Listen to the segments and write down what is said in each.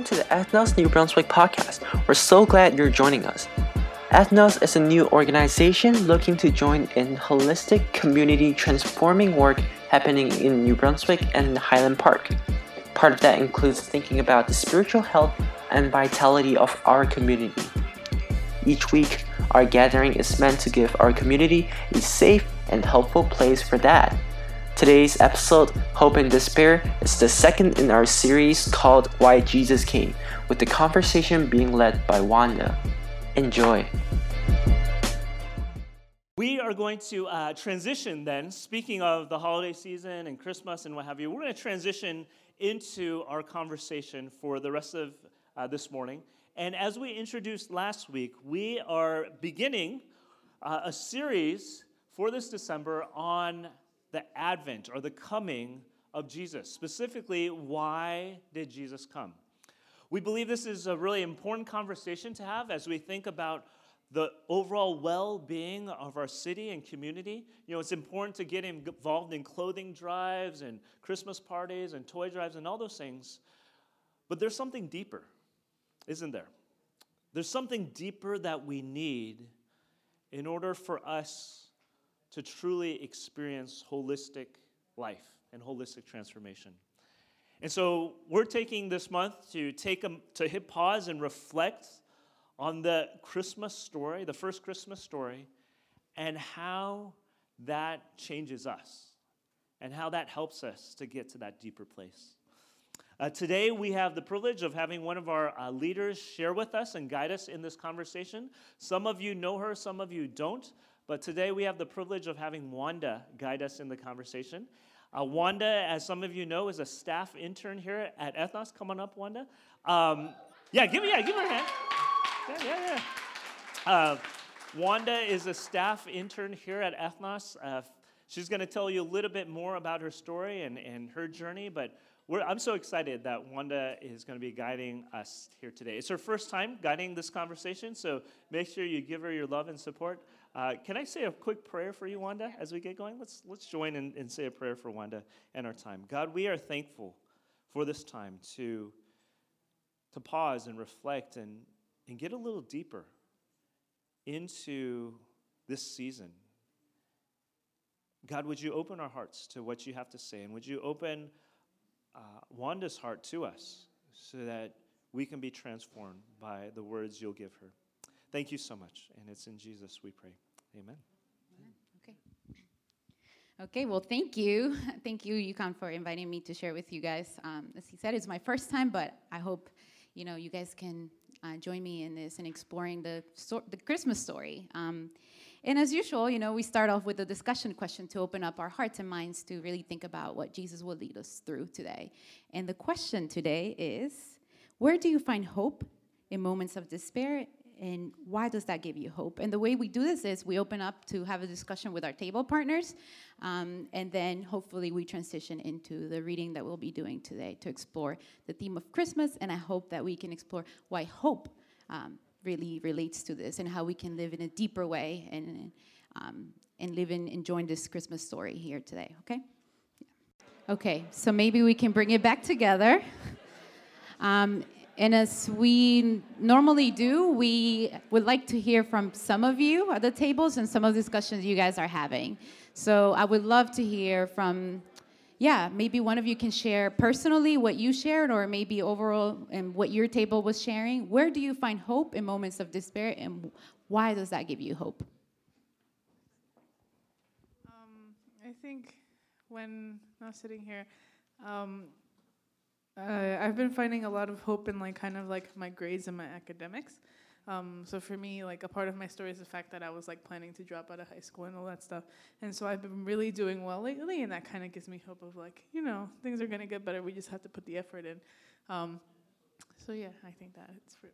welcome to the Ethnos New Brunswick podcast. We're so glad you're joining us. Ethnos is a new organization looking to join in holistic community transforming work happening in New Brunswick and Highland Park. Part of that includes thinking about the spiritual health and vitality of our community. Each week, our gathering is meant to give our community a safe and helpful place for that. Today's episode, Hope and Despair, is the second in our series called Why Jesus Came, with the conversation being led by Wanda. Enjoy. We are going to uh, transition then, speaking of the holiday season and Christmas and what have you, we're going to transition into our conversation for the rest of uh, this morning. And as we introduced last week, we are beginning uh, a series for this December on the advent or the coming of Jesus. Specifically, why did Jesus come? We believe this is a really important conversation to have as we think about the overall well being of our city and community. You know, it's important to get involved in clothing drives and Christmas parties and toy drives and all those things. But there's something deeper, isn't there? There's something deeper that we need in order for us to truly experience holistic life and holistic transformation. And so we're taking this month to take a, to hit pause and reflect on the Christmas story, the first Christmas story, and how that changes us and how that helps us to get to that deeper place. Uh, today, we have the privilege of having one of our uh, leaders share with us and guide us in this conversation. Some of you know her, some of you don't. But today we have the privilege of having Wanda guide us in the conversation. Uh, Wanda, as some of you know, is a staff intern here at Ethnos. Come on up, Wanda. Um, yeah, give me, yeah, give her a hand. Yeah, yeah, yeah. Uh, Wanda is a staff intern here at Ethnos. Uh, she's going to tell you a little bit more about her story and, and her journey, but I'm so excited that Wanda is going to be guiding us here today. It's her first time guiding this conversation, so make sure you give her your love and support. Uh, can I say a quick prayer for you, Wanda, as we get going? Let's, let's join and, and say a prayer for Wanda and our time. God, we are thankful for this time to, to pause and reflect and, and get a little deeper into this season. God, would you open our hearts to what you have to say? And would you open uh, Wanda's heart to us so that we can be transformed by the words you'll give her? Thank you so much. And it's in Jesus we pray. Amen. Okay. Okay, well, thank you. Thank you, Yukon, for inviting me to share with you guys. Um, as he said, it's my first time, but I hope, you know, you guys can uh, join me in this and exploring the, so- the Christmas story. Um, and as usual, you know, we start off with a discussion question to open up our hearts and minds to really think about what Jesus will lead us through today. And the question today is where do you find hope in moments of despair and why does that give you hope? And the way we do this is we open up to have a discussion with our table partners, um, and then hopefully we transition into the reading that we'll be doing today to explore the theme of Christmas. And I hope that we can explore why hope um, really relates to this and how we can live in a deeper way and um, and live in enjoying this Christmas story here today. Okay. Yeah. Okay. So maybe we can bring it back together. Um, and as we normally do, we would like to hear from some of you at the tables and some of the discussions you guys are having. So I would love to hear from, yeah, maybe one of you can share personally what you shared, or maybe overall and what your table was sharing. Where do you find hope in moments of despair, and why does that give you hope? Um, I think when I was sitting here, um, uh, I've been finding a lot of hope in like kind of like my grades and my academics. Um, so for me, like a part of my story is the fact that I was like planning to drop out of high school and all that stuff. And so I've been really doing well lately, and that kind of gives me hope of like, you know, things are gonna get better. We just have to put the effort in. Um, so yeah, I think that it's for.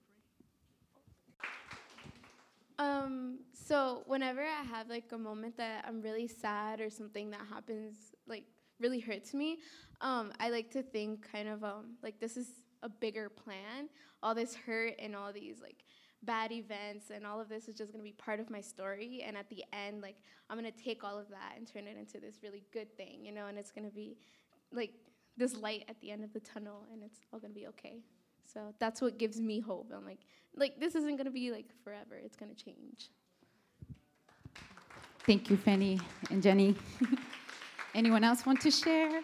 Um, so whenever I have like a moment that I'm really sad or something that happens like really hurts me, um, I like to think kind of um, like this is a bigger plan. All this hurt and all these like bad events and all of this is just gonna be part of my story. And at the end, like I'm gonna take all of that and turn it into this really good thing, you know. And it's gonna be like this light at the end of the tunnel, and it's all gonna be okay. So that's what gives me hope. I'm like, like this isn't gonna be like forever. It's gonna change. Thank you, Fanny and Jenny. Anyone else want to share?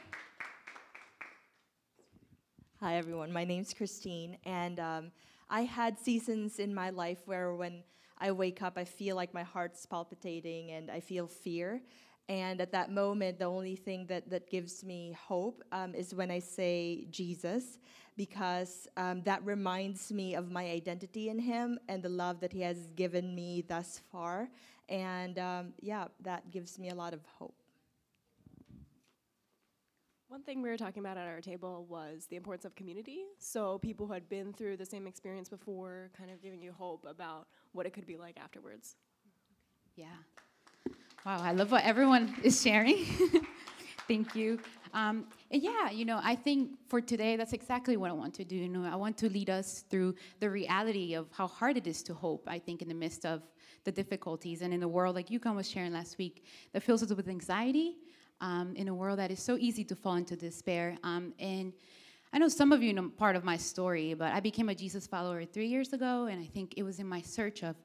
Hi, everyone. My name's Christine, and um, I had seasons in my life where when I wake up, I feel like my heart's palpitating and I feel fear. And at that moment, the only thing that, that gives me hope um, is when I say Jesus, because um, that reminds me of my identity in Him and the love that He has given me thus far. And um, yeah, that gives me a lot of hope. One thing we were talking about at our table was the importance of community. So, people who had been through the same experience before, kind of giving you hope about what it could be like afterwards. Yeah. Wow, I love what everyone is sharing. Thank you. Um, yeah, you know, I think for today, that's exactly what I want to do. You know, I want to lead us through the reality of how hard it is to hope, I think, in the midst of the difficulties and in a world like Yukon was sharing last week that fills us with anxiety, um, in a world that is so easy to fall into despair. Um, and I know some of you know part of my story, but I became a Jesus follower three years ago, and I think it was in my search of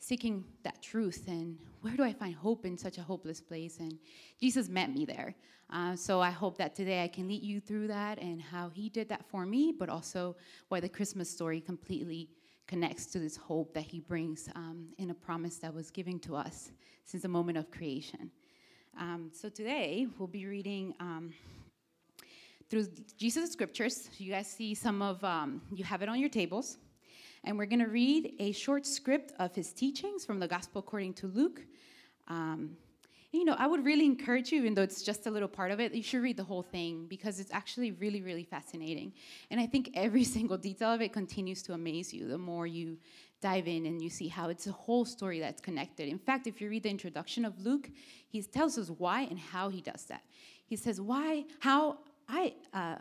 seeking that truth and where do I find hope in such a hopeless place? And Jesus met me there. Uh, so I hope that today I can lead you through that and how He did that for me, but also why the Christmas story completely connects to this hope that He brings um, in a promise that was given to us since the moment of creation. Um, so today we'll be reading. Um, through Jesus' scriptures, you guys see some of, um, you have it on your tables. And we're going to read a short script of his teachings from the Gospel according to Luke. Um, you know, I would really encourage you, even though it's just a little part of it, you should read the whole thing because it's actually really, really fascinating. And I think every single detail of it continues to amaze you the more you dive in and you see how it's a whole story that's connected. In fact, if you read the introduction of Luke, he tells us why and how he does that. He says, Why, how I, uh,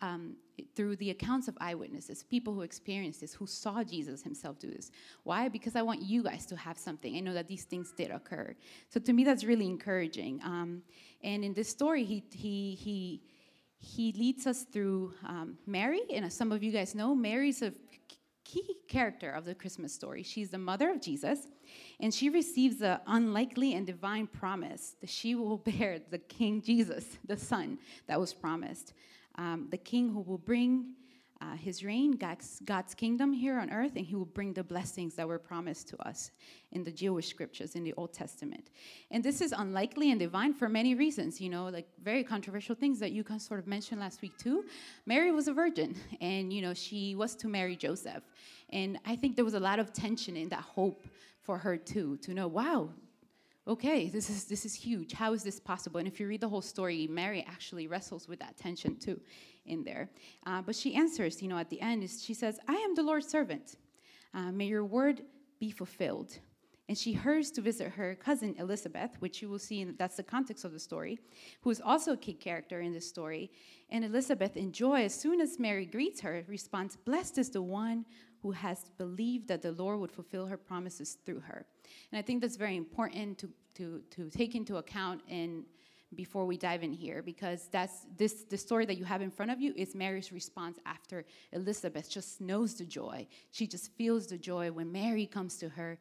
um, through the accounts of eyewitnesses, people who experienced this, who saw Jesus himself do this. Why? Because I want you guys to have something. I know that these things did occur. So to me, that's really encouraging. Um, and in this story, he, he, he, he leads us through um, Mary. And as some of you guys know, Mary's a key character of the Christmas story. She's the mother of Jesus, and she receives the unlikely and divine promise that she will bear the King Jesus, the Son that was promised um, the king who will bring uh, his reign, God's, God's, kingdom here on earth, and he will bring the blessings that were promised to us in the Jewish scriptures in the Old Testament. And this is unlikely and divine for many reasons, you know, like very controversial things that you can sort of mention last week too. Mary was a virgin, and, you know, she was to marry Joseph. And I think there was a lot of tension in that hope for her too, to know, wow, okay, this is this is huge. How is this possible? And if you read the whole story, Mary actually wrestles with that tension too, in there. Uh, but she answers, you know, at the end, is she says, "I am the Lord's servant. Uh, may your word be fulfilled." And she hurries to visit her cousin Elizabeth, which you will see, in, that's the context of the story, who is also a key character in this story. And Elizabeth, in joy, as soon as Mary greets her, responds, Blessed is the one who has believed that the Lord would fulfill her promises through her. And I think that's very important to, to, to take into account in before we dive in here because that's this the story that you have in front of you is Mary's response after Elizabeth just knows the joy. She just feels the joy when Mary comes to her.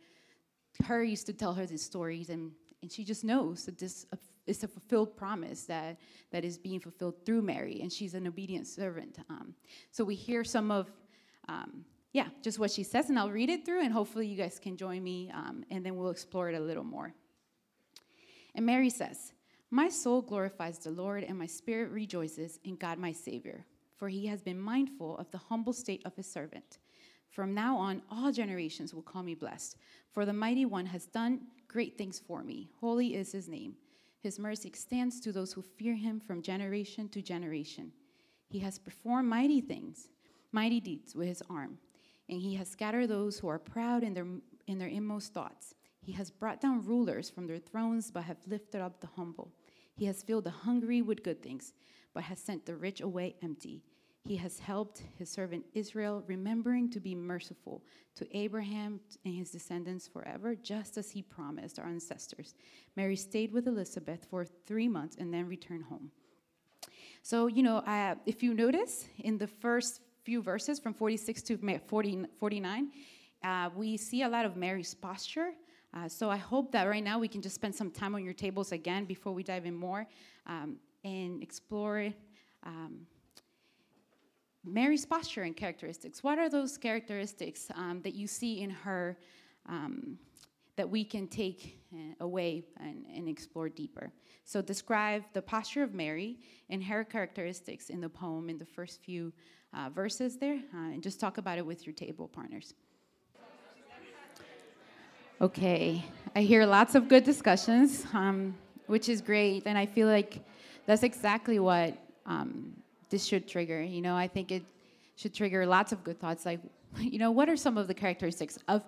Her used to tell her these stories and, and she just knows that this is a fulfilled promise that, that is being fulfilled through Mary, and she's an obedient servant. Um, so we hear some of um, yeah, just what she says, and I'll read it through, and hopefully you guys can join me, um, and then we'll explore it a little more. And Mary says, My soul glorifies the Lord, and my spirit rejoices in God my Savior, for he has been mindful of the humble state of his servant. From now on, all generations will call me blessed, for the mighty one has done great things for me. Holy is his name. His mercy extends to those who fear him from generation to generation. He has performed mighty things, mighty deeds with his arm and he has scattered those who are proud in their, in their inmost thoughts. He has brought down rulers from their thrones, but have lifted up the humble. He has filled the hungry with good things, but has sent the rich away empty. He has helped his servant Israel, remembering to be merciful to Abraham and his descendants forever, just as he promised our ancestors. Mary stayed with Elizabeth for three months and then returned home. So, you know, uh, if you notice in the first few verses from 46 to 40, 49, uh, we see a lot of Mary's posture. Uh, so I hope that right now we can just spend some time on your tables again before we dive in more um, and explore um, Mary's posture and characteristics. What are those characteristics um, that you see in her um, that we can take uh, away and, and, explore deeper? So, describe the posture of Mary and her characteristics in the poem in the first few uh, verses there, uh, and just talk about it with your table partners. Okay, I hear lots of good discussions, um, which is great, and I feel like that's exactly what um, this should trigger. You know, I think it should trigger lots of good thoughts like, you know, what are some of the characteristics of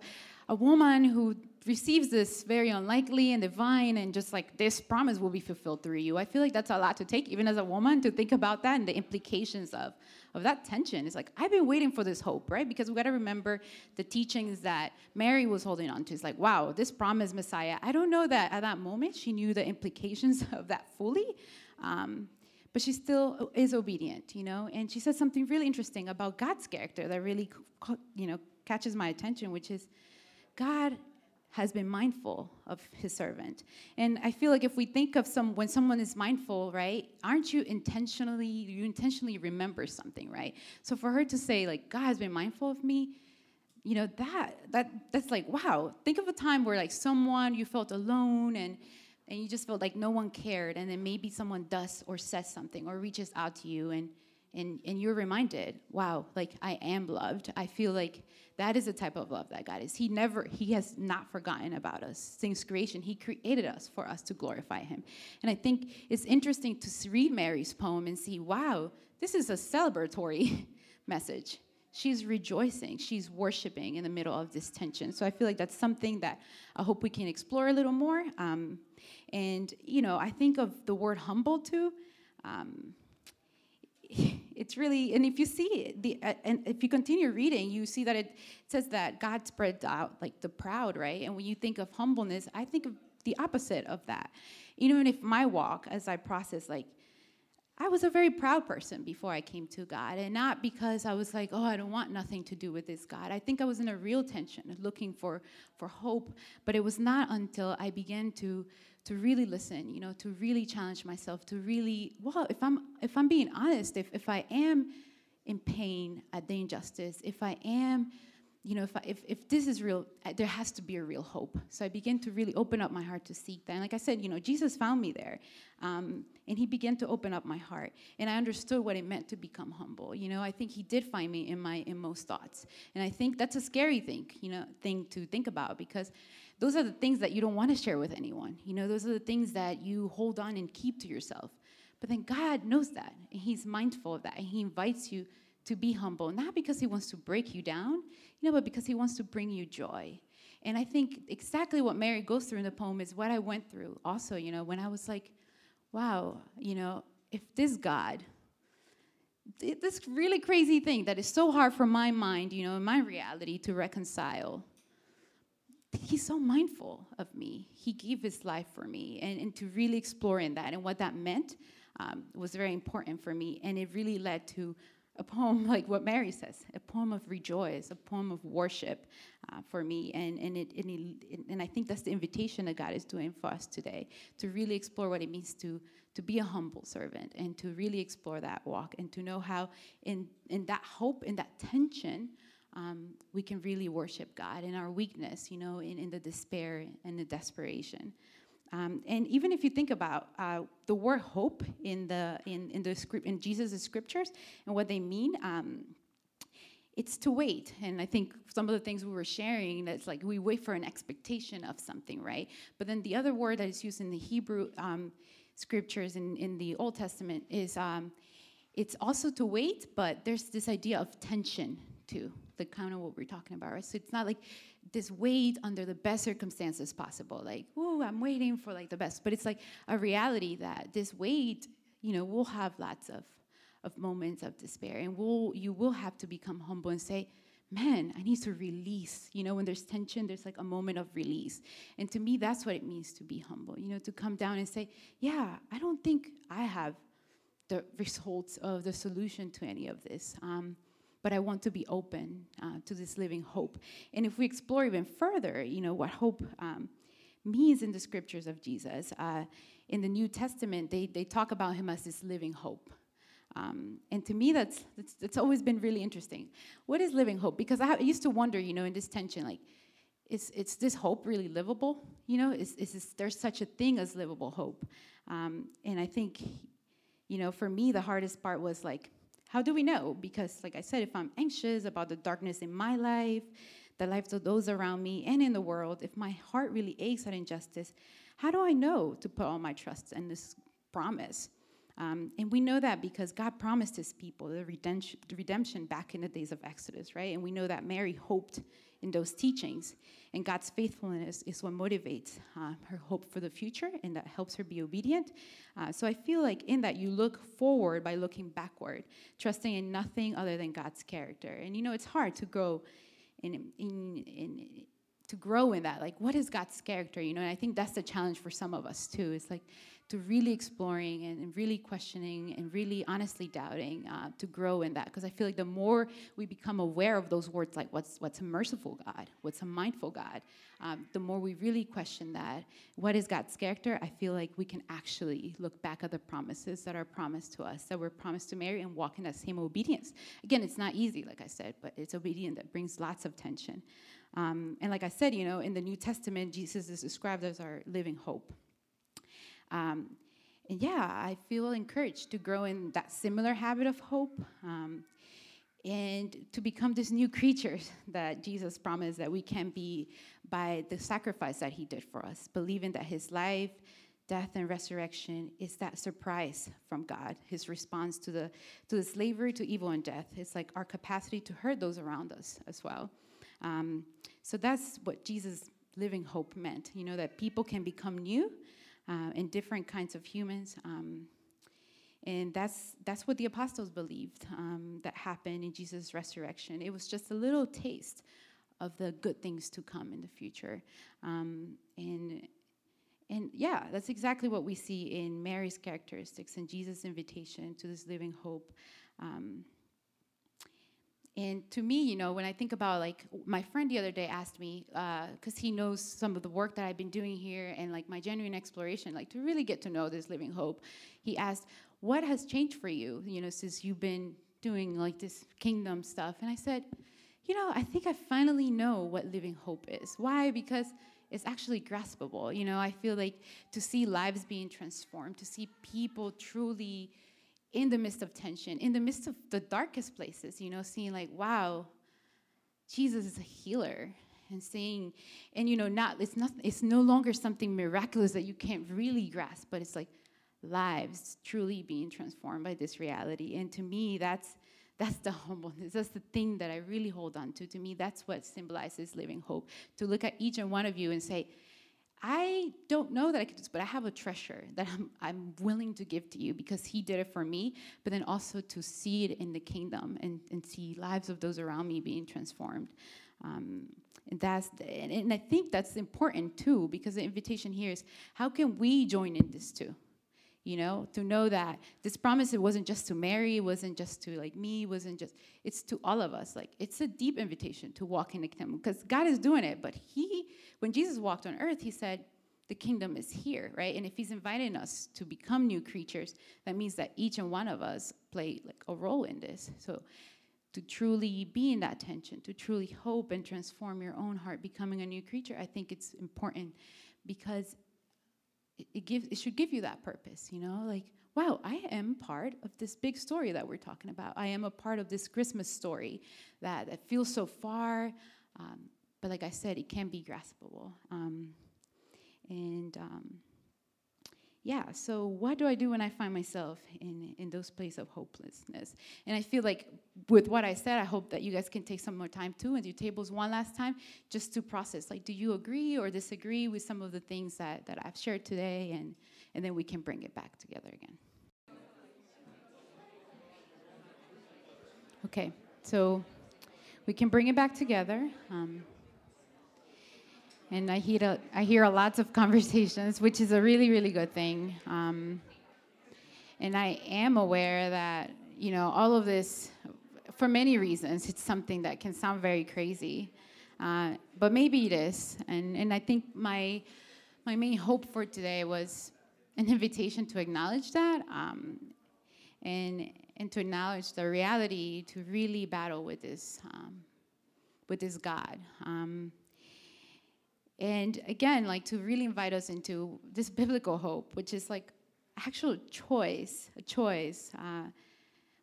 a woman who receives this very unlikely and divine and just like this promise will be fulfilled through you. I feel like that's a lot to take, even as a woman, to think about that and the implications of, of that tension. It's like, I've been waiting for this hope, right? Because we got to remember the teachings that Mary was holding on to. It's like, wow, this promise Messiah. I don't know that at that moment she knew the implications of that fully. Um, but she still is obedient, you know. And she says something really interesting about God's character that really, you know, catches my attention, which is God has been mindful of his servant. And I feel like if we think of some when someone is mindful, right? Aren't you intentionally you intentionally remember something, right? So for her to say like God has been mindful of me, you know, that that that's like wow. Think of a time where like someone you felt alone and and you just felt like no one cared and then maybe someone does or says something or reaches out to you and and and you're reminded wow like i am loved i feel like that is the type of love that god is. He never he has not forgotten about us since creation. He created us for us to glorify him. And i think it's interesting to read mary's poem and see wow this is a celebratory message. She's rejoicing. She's worshiping in the middle of this tension. So i feel like that's something that i hope we can explore a little more. Um, and, you know, I think of the word humble too. Um, it's really, and if you see the, uh, and if you continue reading, you see that it says that God spreads out like the proud, right? And when you think of humbleness, I think of the opposite of that. Even if my walk, as I process, like, I was a very proud person before I came to God, and not because I was like, oh, I don't want nothing to do with this God. I think I was in a real tension, looking for for hope. But it was not until I began to to really listen, you know, to really challenge myself, to really, well, if I'm if I'm being honest, if if I am in pain at the injustice, if I am, you know, if I, if if this is real, there has to be a real hope. So I began to really open up my heart to seek that. And like I said, you know, Jesus found me there, um, and He began to open up my heart, and I understood what it meant to become humble. You know, I think He did find me in my inmost thoughts, and I think that's a scary thing, you know, thing to think about because those are the things that you don't want to share with anyone. You know, those are the things that you hold on and keep to yourself. But then God knows that, and He's mindful of that, and He invites you to be humble, not because He wants to break you down, you know, but because He wants to bring you joy. And I think exactly what Mary goes through in the poem is what I went through also, you know, when I was like, wow, you know, if this God, this really crazy thing that is so hard for my mind, you know, in my reality to reconcile, he's so mindful of me. He gave his life for me, and, and to really explore in that and what that meant um, was very important for me. And it really led to a poem like what Mary says, a poem of rejoice, a poem of worship uh, for me. And, and, it, and, it, and I think that's the invitation that God is doing for us today to really explore what it means to, to be a humble servant and to really explore that walk and to know how, in, in that hope, in that tension, um, we can really worship God in our weakness, you know, in, in the despair and the desperation. Um, and even if you think about uh, the word hope in the in, in the script in Jesus' scriptures and what they mean, um, it's to wait. And I think some of the things we were sharing, that's like we wait for an expectation of something, right? But then the other word that is used in the Hebrew um, scriptures in, in the Old Testament is um, it's also to wait, but there's this idea of tension too the kind of what we're talking about, right? So it's not like this wait under the best circumstances possible, like, oh, I'm waiting for like the best. But it's like a reality that this wait, you know, we'll have lots of of moments of despair, and we'll you will have to become humble and say, man, I need to release. You know, when there's tension, there's like a moment of release. And to me, that's what it means to be humble, you know, to come down and say, yeah, I don't think I have the results of the solution to any of this. Um, but I want to be open uh, to this living hope. And if we explore even further, you know, what hope um, means in the scriptures of Jesus, uh, in the New Testament, they, they talk about him as this living hope. Um, and to me, that's, that's, that's always been really interesting. What is living hope? Because I, I used to wonder, you know, in this tension, like, is, is this hope really livable? You know, is, is this, there's such a thing as livable hope? Um, and I think, you know, for me, the hardest part was like, how do we know? Because, like I said, if I'm anxious about the darkness in my life, the lives of those around me, and in the world, if my heart really aches at injustice, how do I know to put all my trust in this promise? Um, and we know that because God promised his people the redemption, the redemption back in the days of Exodus, right? And we know that Mary hoped in those teachings. And God's faithfulness is what motivates uh, her hope for the future and that helps her be obedient. Uh, so I feel like in that you look forward by looking backward, trusting in nothing other than God's character. And you know, it's hard to grow in, in, in to grow in that like what is god's character you know and i think that's the challenge for some of us too it's like to really exploring and, really questioning and really honestly doubting uh, to grow in that. Because i feel like the more we become aware of those words like what's what's a merciful god what's a mindful god um, the more we really question that what is god's character i feel like we can actually look back at the promises that are promised to us that we're promised to mary and walk in that same obedience. Again it's not easy like i said but it's obedience that brings lots of tension um, and like I said, you know, in the New Testament, Jesus is described as our living hope. Um, and yeah, I feel encouraged to grow in that similar habit of hope um, and to become this new creature that Jesus promised that we can be by the sacrifice that he did for us, believing that his life, death, and resurrection is that surprise from God, his response to the, to the slavery to evil and death. It's like our capacity to hurt those around us as well. Um, so that's what Jesus' living hope meant, you know, that people can become new uh, and different kinds of humans. Um, and that's, that's what the apostles believed um, that happened in Jesus' resurrection. It was just a little taste of the good things to come in the future. Um, and, and yeah, that's exactly what we see in Mary's characteristics and Jesus' invitation to this living hope. Um, and to me, you know, when I think about like my friend the other day asked me, because uh, he knows some of the work that I've been doing here and like my genuine exploration, like to really get to know this living hope, he asked, What has changed for you, you know, since you've been doing like this kingdom stuff? And I said, You know, I think I finally know what living hope is. Why? Because it's actually graspable. You know, I feel like to see lives being transformed, to see people truly in the midst of tension, in the midst of the darkest places, you know, seeing like, wow, Jesus is a healer and saying, and you know, not it's not it's no longer something miraculous that you can't really grasp, but it's like lives truly being transformed by this reality. And to me, that's that's the humbleness. That's the thing that I really hold on to. To me, that's what symbolizes living hope. To look at each and one of you and say, I don't know that I could do this, but I have a treasure that I'm, I'm willing to give to you because he did it for me, but then also to see it in the kingdom and, and see lives of those around me being transformed. Um, and that's and, and I think that's important too because the invitation here is how can we join in this too? You know to know that this promise it wasn't just to mary it wasn't just to like me it wasn't just it's to all of us. Like it's a deep invitation to walk in the kingdom because god is doing it but he when jesus walked on earth he said the kingdom is here right? And if he's inviting us to become new creatures that means that each and one of us play like a role in this. So to truly be in that tension to truly hope and transform your own heart becoming a new creature i think it's important because it, gives it should give you that purpose you know? Like wow i am part of this big story that we're talking about. I am a part of this christmas story that, that feels so far um, but like i said it can be graspable. Um, and um, yeah, so what do I do when I find myself in, in those places of hopelessness? And I feel like with what I said, I hope that you guys can take some more time too and do tables one last time just to process. Like, do you agree or disagree with some of the things that, that I've shared today? And, and then we can bring it back together again. Okay, so we can bring it back together. Um, and I hear a, I hear a lots of conversations, which is a really really good thing. Um, and I am aware that you know all of this for many reasons, it's something that can sound very crazy. Uh, but maybe it is. And, and I think my, my main hope for today was an invitation to acknowledge that um, and, and to acknowledge the reality to really battle with this, um, with this God. And again, like to really invite us into this biblical hope, which is like actual choice, a choice uh,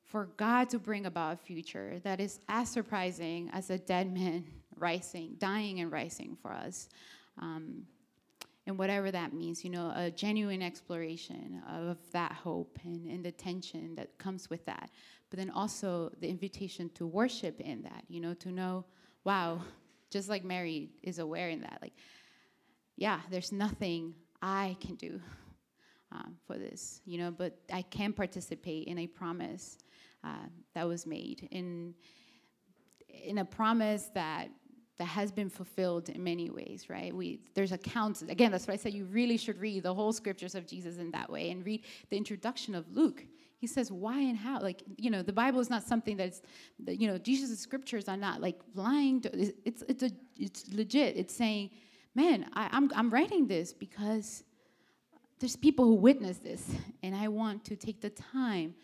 for God to bring about a future that is as surprising as a dead man rising, dying and rising for us. Um, and whatever that means, you know, a genuine exploration of that hope and, and the tension that comes with that. But then also the invitation to worship in that, you know, to know, wow, just like Mary is aware in that, like, yeah, there's nothing I can do um, for this, you know, but I can participate in a promise uh, that was made, in, in a promise that that has been fulfilled in many ways, right? We there's accounts again. That's why I said you really should read the whole scriptures of Jesus in that way and read the introduction of Luke. He says why and how. Like you know, the Bible is not something that's you know Jesus' scriptures are not like lying. To, it's it's a it's legit. It's saying, man, I, I'm I'm writing this because there's people who witness this, and I want to take the time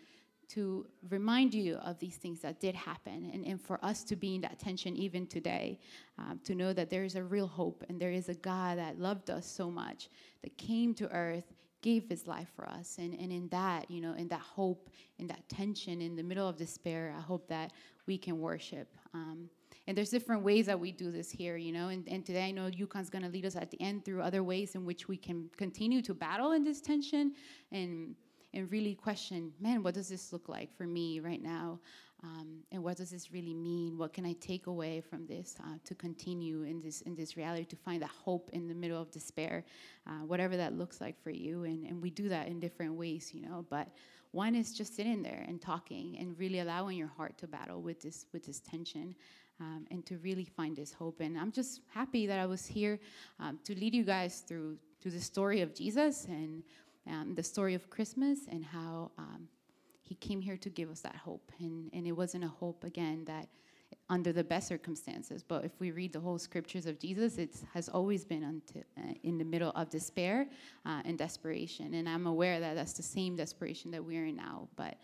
to remind you of these things that did happen and, and for us to be in that tension even today um, to know that there is a real hope and there is a god that loved us so much that came to earth gave his life for us and, and in that you know in that hope in that tension in the middle of despair i hope that we can worship um, and there's different ways that we do this here you know and, and today i know yukon's going to lead us at the end through other ways in which we can continue to battle in this tension and and really question, man, what does this look like for me right now? Um, and what does this really mean? What can I take away from this uh, to continue in this in this reality to find that hope in the middle of despair, uh, whatever that looks like for you? And and we do that in different ways, you know. But one is just sitting there and talking and really allowing your heart to battle with this with this tension. Um, and to really find this hope. And I'm just happy that I was here um, to lead you guys through through the story of Jesus and um, the story of Christmas and how um, he came here to give us that hope. And, and it wasn't a hope, again, that under the best circumstances. But if we read the whole scriptures of Jesus, it has always been unto, uh, in the middle of despair uh, and desperation. And I'm aware that that's the same desperation that we're in now. But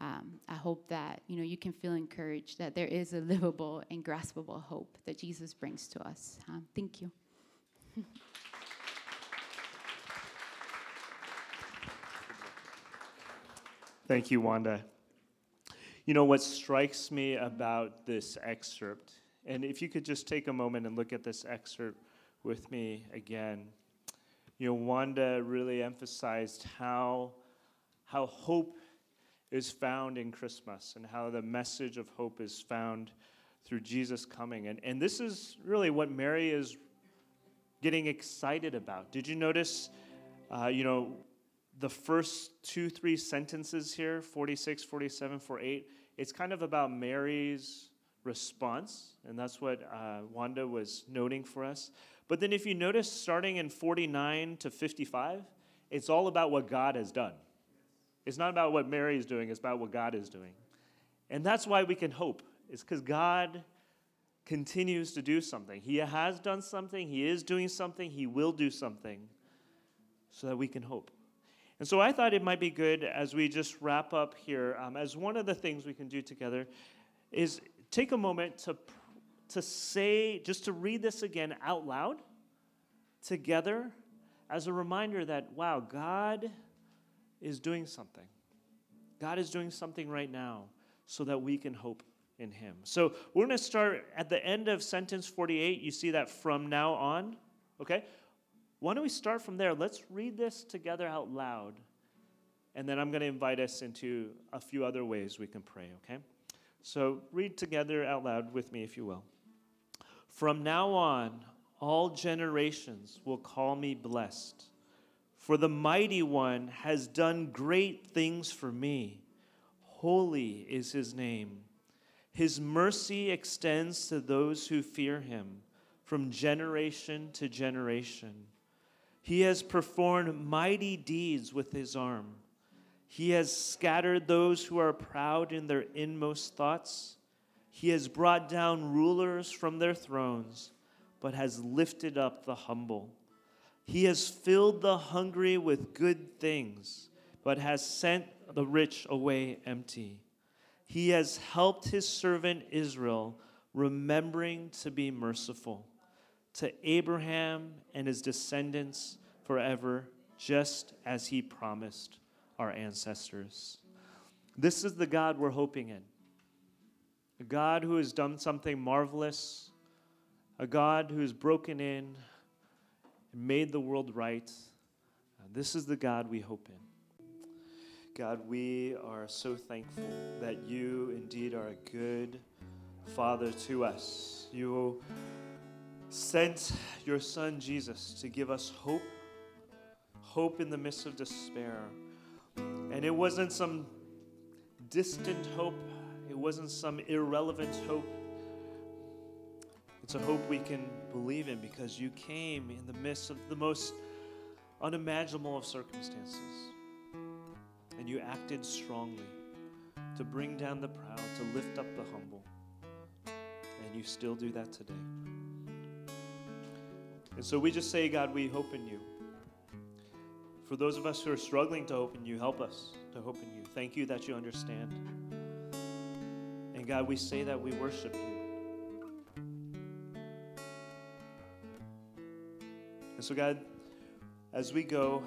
um, I hope that you know you can feel encouraged that there is a livable and graspable hope that Jesus brings to us. Um, thank you. Thank you, Wanda. You know, what strikes me about this excerpt, and if you could just take a moment and look at this excerpt with me again. You know, Wanda really emphasized how, how hope is found in Christmas and how the message of hope is found through Jesus coming. And, and this is really what Mary is getting excited about. Did you notice, uh, you know, the first two, three sentences here 46, 47, 48 it's kind of about Mary's response, and that's what uh, Wanda was noting for us. But then, if you notice, starting in 49 to 55, it's all about what God has done. It's not about what Mary is doing, it's about what God is doing. And that's why we can hope, it's because God continues to do something. He has done something, He is doing something, He will do something, so that we can hope. And so I thought it might be good as we just wrap up here, um, as one of the things we can do together is take a moment to, to say, just to read this again out loud together as a reminder that, wow, God is doing something. God is doing something right now so that we can hope in Him. So we're going to start at the end of sentence 48. You see that from now on, okay? Why don't we start from there? Let's read this together out loud. And then I'm going to invite us into a few other ways we can pray, okay? So read together out loud with me, if you will. From now on, all generations will call me blessed, for the mighty one has done great things for me. Holy is his name. His mercy extends to those who fear him from generation to generation. He has performed mighty deeds with his arm. He has scattered those who are proud in their inmost thoughts. He has brought down rulers from their thrones, but has lifted up the humble. He has filled the hungry with good things, but has sent the rich away empty. He has helped his servant Israel, remembering to be merciful to Abraham and his descendants forever, just as he promised our ancestors. This is the God we're hoping in. A God who has done something marvelous, a God who has broken in and made the world right. This is the God we hope in. God, we are so thankful that you indeed are a good Father to us. You sent your Son Jesus to give us hope, hope in the midst of despair. And it wasn't some distant hope, it wasn't some irrelevant hope. It's a hope we can believe in because you came in the midst of the most unimaginable of circumstances. And you acted strongly to bring down the proud, to lift up the humble. And you still do that today. And so we just say, God, we hope in you. For those of us who are struggling to hope in you, help us to hope in you. Thank you that you understand. And God, we say that we worship you. And so, God, as we go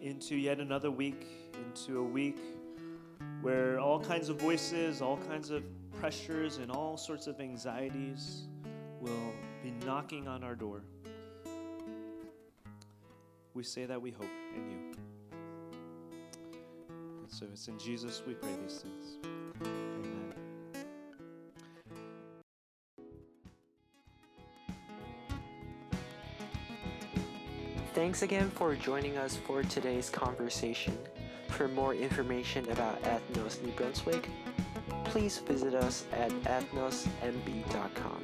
into yet another week, into a week where all kinds of voices, all kinds of pressures, and all sorts of anxieties will be knocking on our door, we say that we hope in you. And so it's in Jesus we pray these things. Amen. Thanks again for joining us for today's conversation. For more information about Ethnos New Brunswick, please visit us at ethnosnb.com.